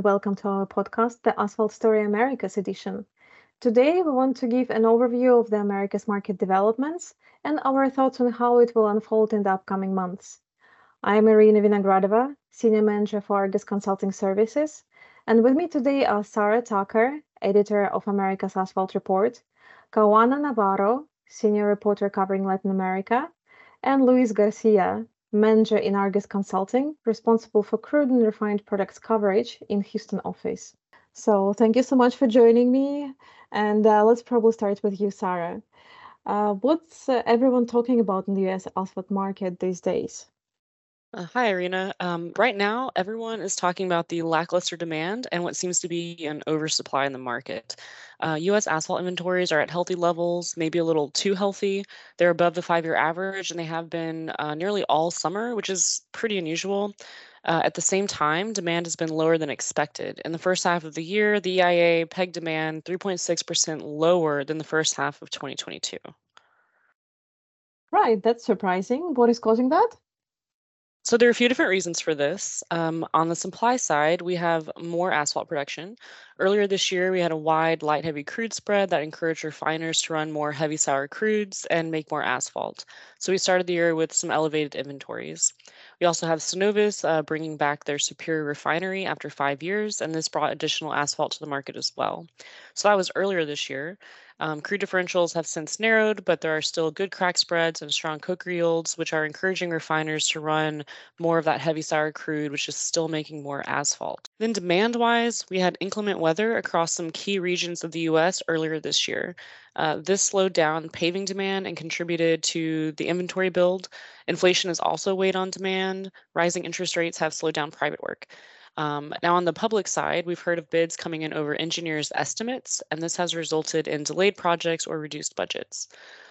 welcome to our podcast, the Asphalt Story Americas edition. Today, we want to give an overview of the Americas market developments and our thoughts on how it will unfold in the upcoming months. I am Irina Vinogradova, Senior Manager for Argus Consulting Services, and with me today are Sarah Tucker, Editor of America's Asphalt Report, Kawana Navarro, Senior Reporter covering Latin America, and Luis Garcia, Manager in Argus Consulting, responsible for crude and refined products coverage in Houston office. So thank you so much for joining me. And uh, let's probably start with you, Sarah. Uh, what's uh, everyone talking about in the US asphalt market these days? Uh, hi, Irina. Um, right now, everyone is talking about the lackluster demand and what seems to be an oversupply in the market. Uh, U.S. asphalt inventories are at healthy levels, maybe a little too healthy. They're above the five year average, and they have been uh, nearly all summer, which is pretty unusual. Uh, at the same time, demand has been lower than expected. In the first half of the year, the EIA pegged demand 3.6% lower than the first half of 2022. Right, that's surprising. What is causing that? So there are a few different reasons for this. Um, on the supply side, we have more asphalt production. Earlier this year, we had a wide light heavy crude spread that encouraged refiners to run more heavy sour crudes and make more asphalt. So we started the year with some elevated inventories. We also have Cenovus uh, bringing back their Superior refinery after five years, and this brought additional asphalt to the market as well. So that was earlier this year. Um, crude differentials have since narrowed, but there are still good crack spreads and strong coker yields, which are encouraging refiners to run more of that heavy sour crude, which is still making more asphalt. Then, demand wise, we had inclement weather across some key regions of the US earlier this year. Uh, this slowed down paving demand and contributed to the inventory build. Inflation has also weighed on demand. Rising interest rates have slowed down private work. Um, now, on the public side, we've heard of bids coming in over engineers' estimates, and this has resulted in delayed projects or reduced budgets.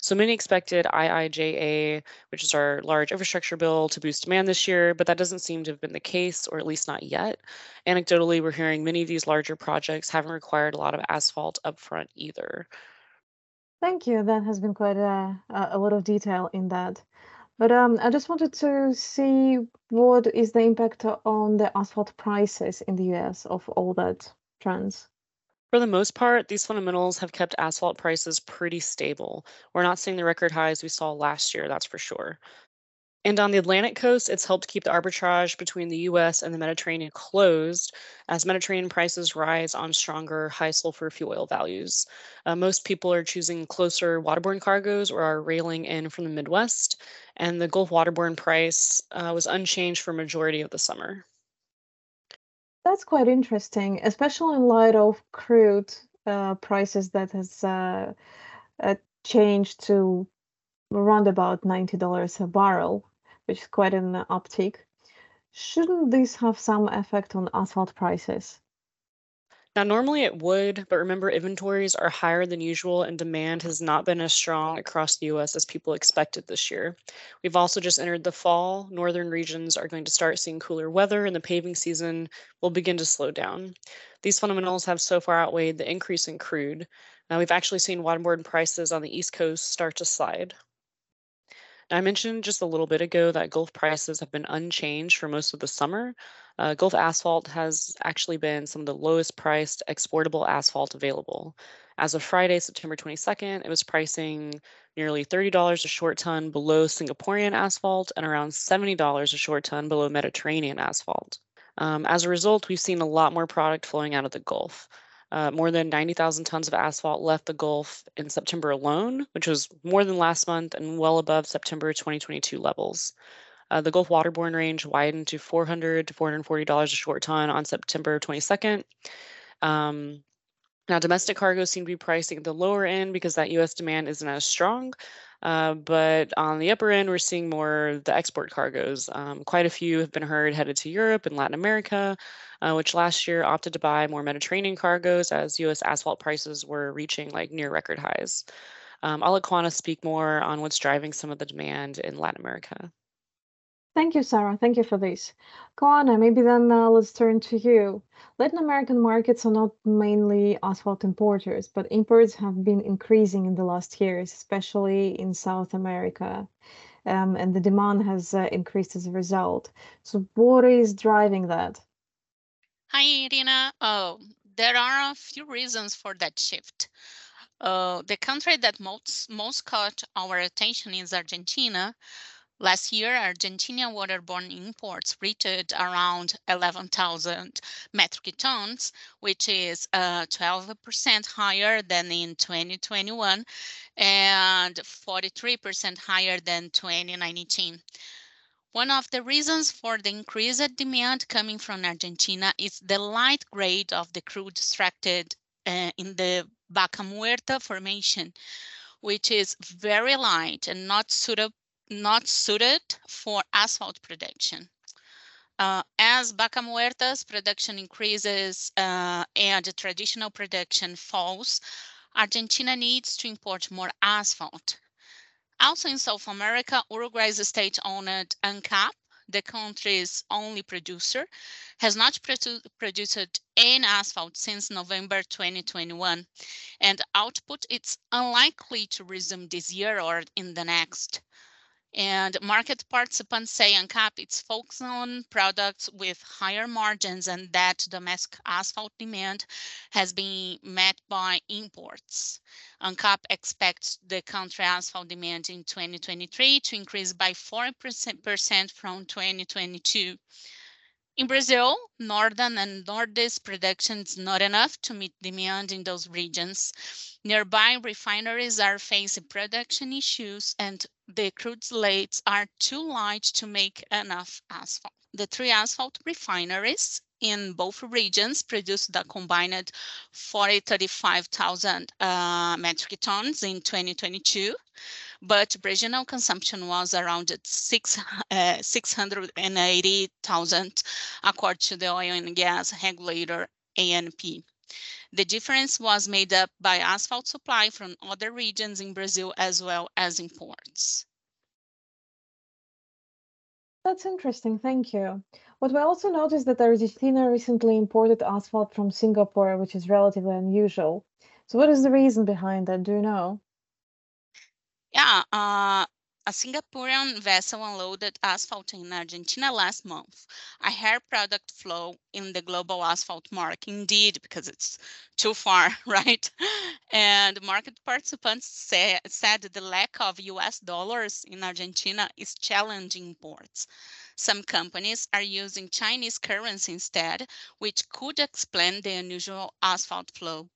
So many expected IIJA, which is our large infrastructure bill, to boost demand this year, but that doesn't seem to have been the case, or at least not yet. Anecdotally, we're hearing many of these larger projects haven't required a lot of asphalt upfront either. Thank you. That has been quite a, a lot of detail in that. But um, I just wanted to see what is the impact on the asphalt prices in the US of all that trends. For the most part, these fundamentals have kept asphalt prices pretty stable. We're not seeing the record highs we saw last year, that's for sure. And on the Atlantic coast, it's helped keep the arbitrage between the US and the Mediterranean closed as Mediterranean prices rise on stronger high sulfur fuel oil values. Uh, most people are choosing closer waterborne cargoes or are railing in from the Midwest, and the Gulf waterborne price uh, was unchanged for majority of the summer. That's quite interesting, especially in light of crude uh, prices that has uh, uh, changed to around about $90 a barrel which is quite an uptick. Shouldn't this have some effect on asphalt prices? Now, normally it would, but remember, inventories are higher than usual and demand has not been as strong across the US as people expected this year. We've also just entered the fall. Northern regions are going to start seeing cooler weather, and the paving season will begin to slow down. These fundamentals have so far outweighed the increase in crude. Now, we've actually seen waterborne prices on the East Coast start to slide. I mentioned just a little bit ago that Gulf prices have been unchanged for most of the summer. Uh, Gulf asphalt has actually been some of the lowest priced exportable asphalt available. As of Friday, September 22nd, it was pricing nearly $30 a short ton below Singaporean asphalt and around $70 a short ton below Mediterranean asphalt. Um, as a result, we've seen a lot more product flowing out of the Gulf. Uh, more than 90,000 tons of asphalt left the Gulf in September alone, which was more than last month and well above September 2022 levels. Uh, the Gulf waterborne range widened to 400 to $440 a short ton on September 22nd. Um, now, domestic cargoes seem to be pricing at the lower end because that U.S. demand isn't as strong. Uh, but on the upper end, we're seeing more the export cargoes. Um, quite a few have been heard headed to Europe and Latin America, uh, which last year opted to buy more Mediterranean cargoes as U.S. asphalt prices were reaching like near record highs. Um, I'll let Kawana speak more on what's driving some of the demand in Latin America. Thank you, Sarah. Thank you for this. Kawana, maybe then uh, let's turn to you. Latin American markets are not mainly asphalt importers, but imports have been increasing in the last years, especially in South America. Um, and the demand has uh, increased as a result. So, what is driving that? Hi, Irina. Oh, there are a few reasons for that shift. Uh, the country that most, most caught our attention is Argentina. Last year, Argentinian waterborne imports reached around 11,000 metric tons, which is uh, 12% higher than in 2021 and 43% higher than 2019. One of the reasons for the increased demand coming from Argentina is the light grade of the crude extracted uh, in the Vaca Muerta formation, which is very light and not suitable not suited for asphalt production. Uh, as Vaca Muerta's production increases uh, and traditional production falls, Argentina needs to import more asphalt. Also in South America, Uruguay's state-owned ANCAP, the country's only producer, has not produ produced any asphalt since November 2021, and output is unlikely to resume this year or in the next. And market participants say ANCAP it's focused on products with higher margins and that domestic asphalt demand has been met by imports. ANCAP expects the country asphalt demand in 2023 to increase by 4% from 2022. In Brazil, northern and northeast production is not enough to meet demand in those regions. Nearby refineries are facing production issues and the crude slates are too light to make enough asphalt. The three asphalt refineries in both regions produced a combined 40, 35,000 uh, metric tons in 2022 but regional consumption was around six, uh, 680,000 according to the oil and gas regulator ANP. The difference was made up by asphalt supply from other regions in Brazil as well as imports. That's interesting, thank you. What we also noticed that Argentina recently imported asphalt from Singapore, which is relatively unusual. So what is the reason behind that? Do you know? Yeah, uh, a Singaporean vessel unloaded asphalt in Argentina last month. A hair product flow in the global asphalt market, indeed, because it's too far, right? And market participants say, said the lack of US dollars in Argentina is challenging imports. Some companies are using Chinese currency instead, which could explain the unusual asphalt flow.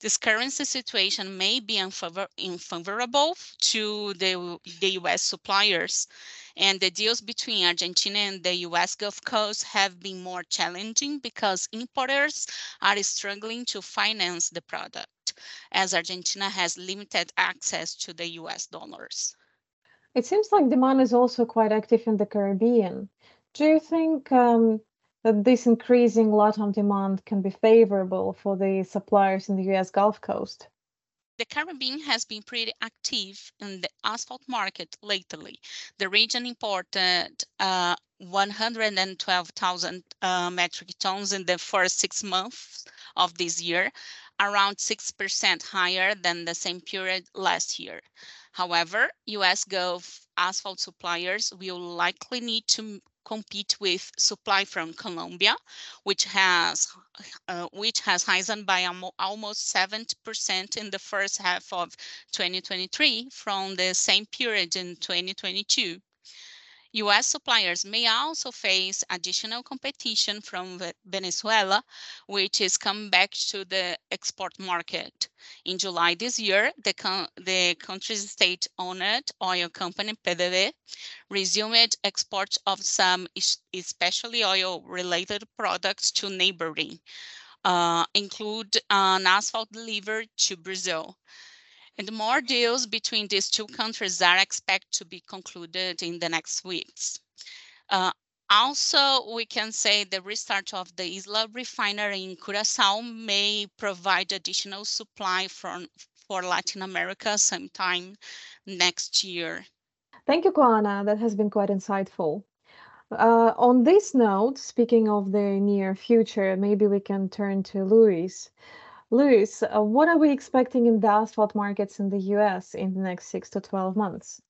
This currency situation may be unfavor unfavorable to the, the US suppliers, and the deals between Argentina and the US Gulf Coast have been more challenging because importers are struggling to finance the product, as Argentina has limited access to the US dollars. It seems like demand is also quite active in the Caribbean. Do you think um, that this increasing LATAM demand can be favorable for the suppliers in the US Gulf Coast? The Caribbean has been pretty active in the asphalt market lately. The region imported uh, 112,000 uh, metric tons in the first six months of this year, around 6% higher than the same period last year. However, US Gulf asphalt suppliers will likely need to compete with supply from Colombia, which has uh, which has risen by almost 70% in the first half of 2023 from the same period in 2022. US suppliers may also face additional competition from Venezuela, which is come back to the export market. In July this year, the, the country's state-owned oil company, PDVSA, resumed exports of some especially oil-related products to neighboring, uh, include an asphalt delivered to Brazil. And more deals between these two countries are expected to be concluded in the next weeks. Uh, also, we can say the restart of the Isla refinery in Curacao may provide additional supply from, for Latin America sometime next year. Thank you, Kawana. That has been quite insightful. Uh, on this note, speaking of the near future, maybe we can turn to Luis. Luis, uh, what are we expecting in the asphalt markets in the US in the next six to 12 months?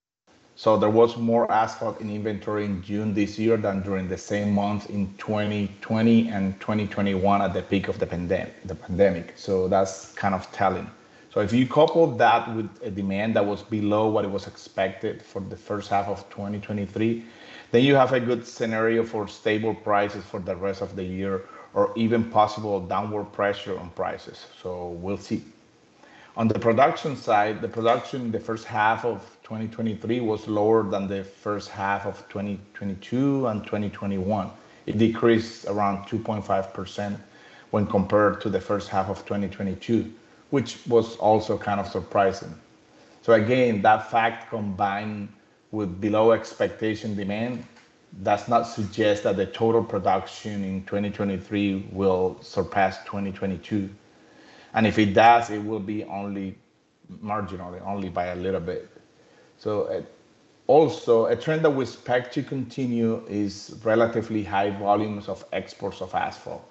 So there was more asphalt in inventory in June this year than during the same month in 2020 and 2021 at the peak of the pandemic. The pandemic. So that's kind of telling. So if you couple that with a demand that was below what it was expected for the first half of 2023, then you have a good scenario for stable prices for the rest of the year or even possible downward pressure on prices. So we'll see. On the production side, the production in the first half of 2023 was lower than the first half of 2022 and 2021. It decreased around 2.5% when compared to the first half of 2022 which was also kind of surprising. So again, that fact combined with below expectation demand does not suggest that the total production in 2023 will surpass 2022. And if it does, it will be only marginally, only by a little bit. So uh, also a trend that we expect to continue is relatively high volumes of exports of asphalt.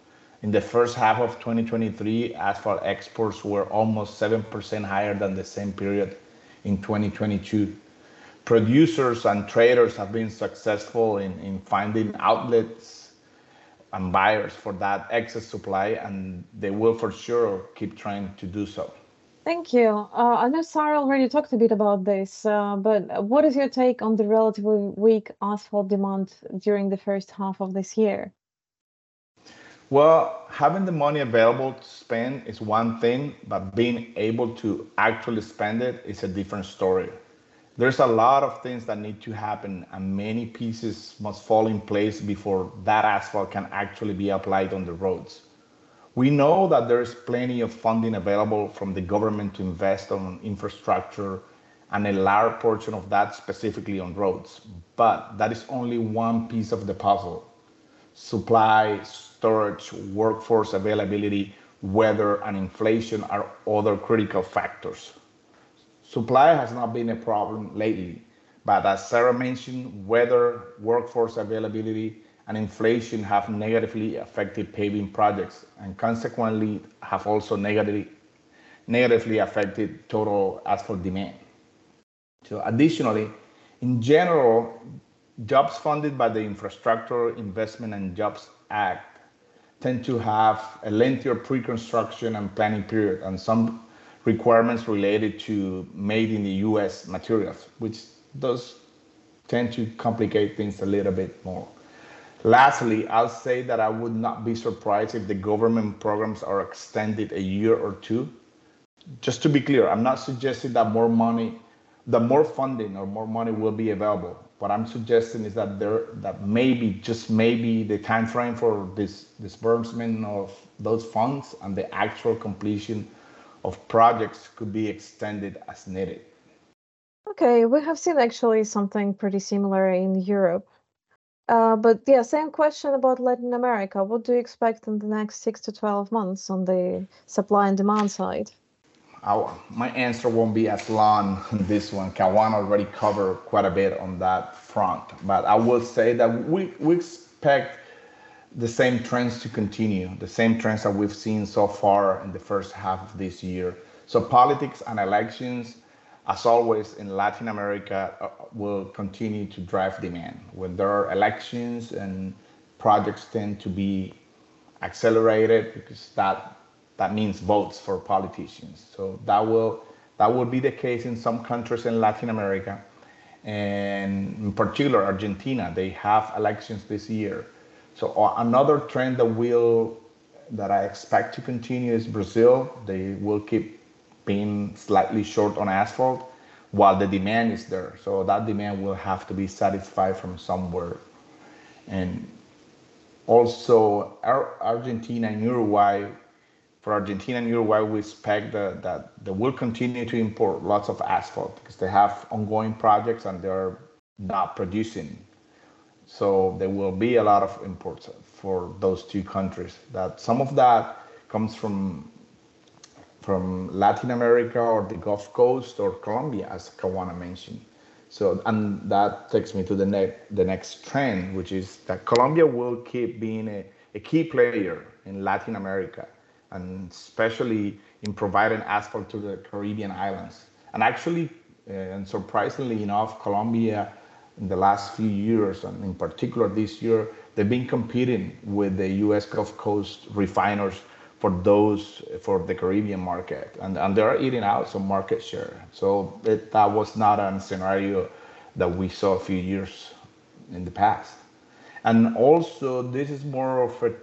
In the first half of 2023, asphalt exports were almost 7% higher than the same period in 2022. Producers and traders have been successful in, in finding outlets and buyers for that excess supply, and they will for sure keep trying to do so. Thank you. Uh, I know Sarah already talked a bit about this, uh, but what is your take on the relatively weak asphalt demand during the first half of this year? Well, having the money available to spend is one thing, but being able to actually spend it is a different story. There's a lot of things that need to happen, and many pieces must fall in place before that asphalt can actually be applied on the roads. We know that there's plenty of funding available from the government to invest on infrastructure and a large portion of that specifically on roads, but that is only one piece of the puzzle. Supply, storage, workforce availability, weather, and inflation are other critical factors. Supply has not been a problem lately, but as Sarah mentioned, weather, workforce availability, and inflation have negatively affected paving projects and consequently have also negatively, negatively affected total asphalt demand. So additionally, in general, jobs funded by the Infrastructure Investment and Jobs Act tend to have a lengthier pre-construction and planning period and some requirements related to made in the US materials, which does tend to complicate things a little bit more. Lastly, I'll say that I would not be surprised if the government programs are extended a year or two. Just to be clear, I'm not suggesting that more money, that more funding or more money will be available. What I'm suggesting is that there that maybe just maybe the time frame for this disbursement of those funds and the actual completion of projects could be extended as needed. Okay, we have seen actually something pretty similar in Europe. Uh, but yeah, same question about Latin America. What do you expect in the next six to 12 months on the supply and demand side? Our, my answer won't be as long on this one. Kawan already covered quite a bit on that front, but I will say that we, we expect the same trends to continue, the same trends that we've seen so far in the first half of this year. So politics and elections, as always in Latin America, uh, will continue to drive demand. When there are elections and projects tend to be accelerated because that that means votes for politicians. So that will that will be the case in some countries in Latin America, and in particular Argentina. They have elections this year. So uh, another trend that will that I expect to continue is Brazil. They will keep being slightly short on asphalt while the demand is there. So that demand will have to be satisfied from somewhere. And also Argentina and Uruguay for Argentina and Uruguay, we expect that, that they will continue to import lots of asphalt because they have ongoing projects and they're not producing. So there will be a lot of imports for those two countries. That some of that comes from from Latin America or the Gulf Coast or Colombia, as Kawana mentioned. So, and that takes me to the next the next trend, which is that Colombia will keep being a, a key player in Latin America and especially in providing asphalt to the Caribbean islands. And actually, uh, and surprisingly enough, Colombia in the last few years, and in particular this year, they've been competing with the U.S. Gulf Coast refiners for those for the Caribbean market, and, and they're eating out some market share. So it, that was not a scenario that we saw a few years in the past. And also, this is more of a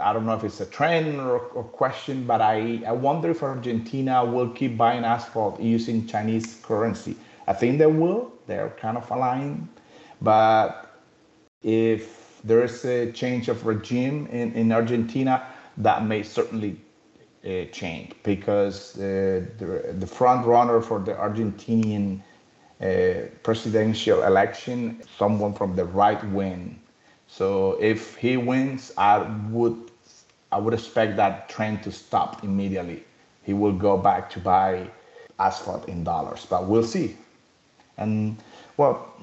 I don't know if it's a trend or a question, but I, I wonder if Argentina will keep buying asphalt using Chinese currency. I think they will. They're kind of aligned. But if there is a change of regime in, in Argentina, that may certainly uh, change because uh, the, the front runner for the Argentinian uh, presidential election, someone from the right wing. So if he wins, I would I would expect that trend to stop immediately. He will go back to buy asphalt in dollars, but we'll see. And well,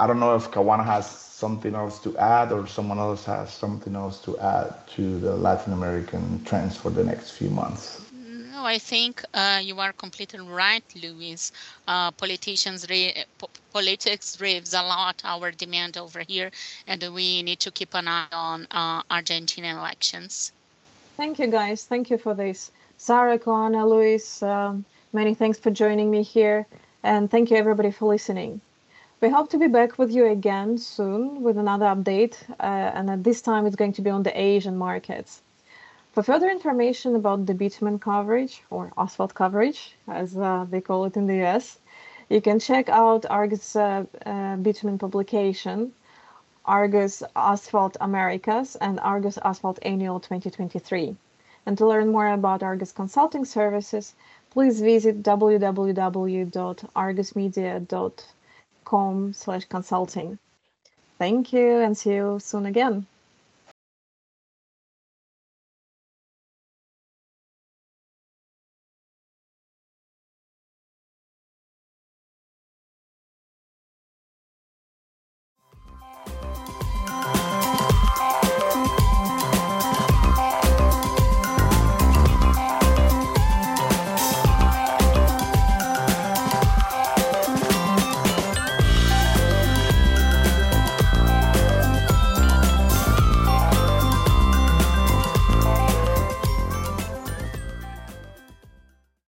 I don't know if Kawana has something else to add or someone else has something else to add to the Latin American trends for the next few months. No, I think uh, you are completely right, Luis. Uh, politicians, re- po- politics drives a lot our demand over here, and we need to keep an eye on uh, Argentinian elections. Thank you, guys. Thank you for this. Sarah, Kawana, Luis, um, many thanks for joining me here, and thank you everybody for listening. We hope to be back with you again soon with another update, uh, and at this time it's going to be on the Asian markets. For further information about the bitumen coverage, or asphalt coverage, as uh, they call it in the US, you can check out Argus uh, uh, bitumen publication, Argus Asphalt Americas, and Argus Asphalt Annual 2023. And to learn more about Argus Consulting Services, please visit www.argusmedia.com com slash consulting. Thank you and see you soon again.